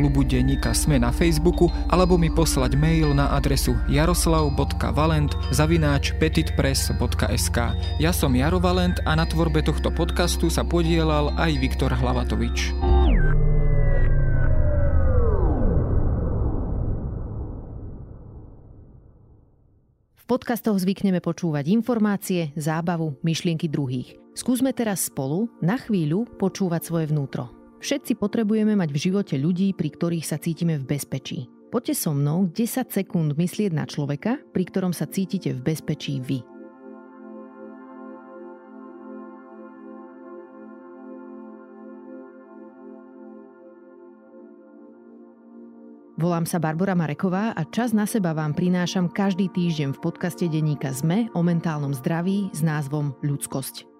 klubu denníka Sme na Facebooku alebo mi poslať mail na adresu jaroslav.valent zavináč petitpress.sk Ja som Jaro Valent a na tvorbe tohto podcastu sa podielal aj Viktor Hlavatovič. podcastoch zvykneme počúvať informácie, zábavu, myšlienky druhých. Skúsme teraz spolu na chvíľu počúvať svoje vnútro. Všetci potrebujeme mať v živote ľudí, pri ktorých sa cítime v bezpečí. Poďte so mnou 10 sekúnd myslieť na človeka, pri ktorom sa cítite v bezpečí vy. Volám sa Barbara Mareková a čas na seba vám prinášam každý týždeň v podcaste denníka ZME o mentálnom zdraví s názvom Ľudskosť.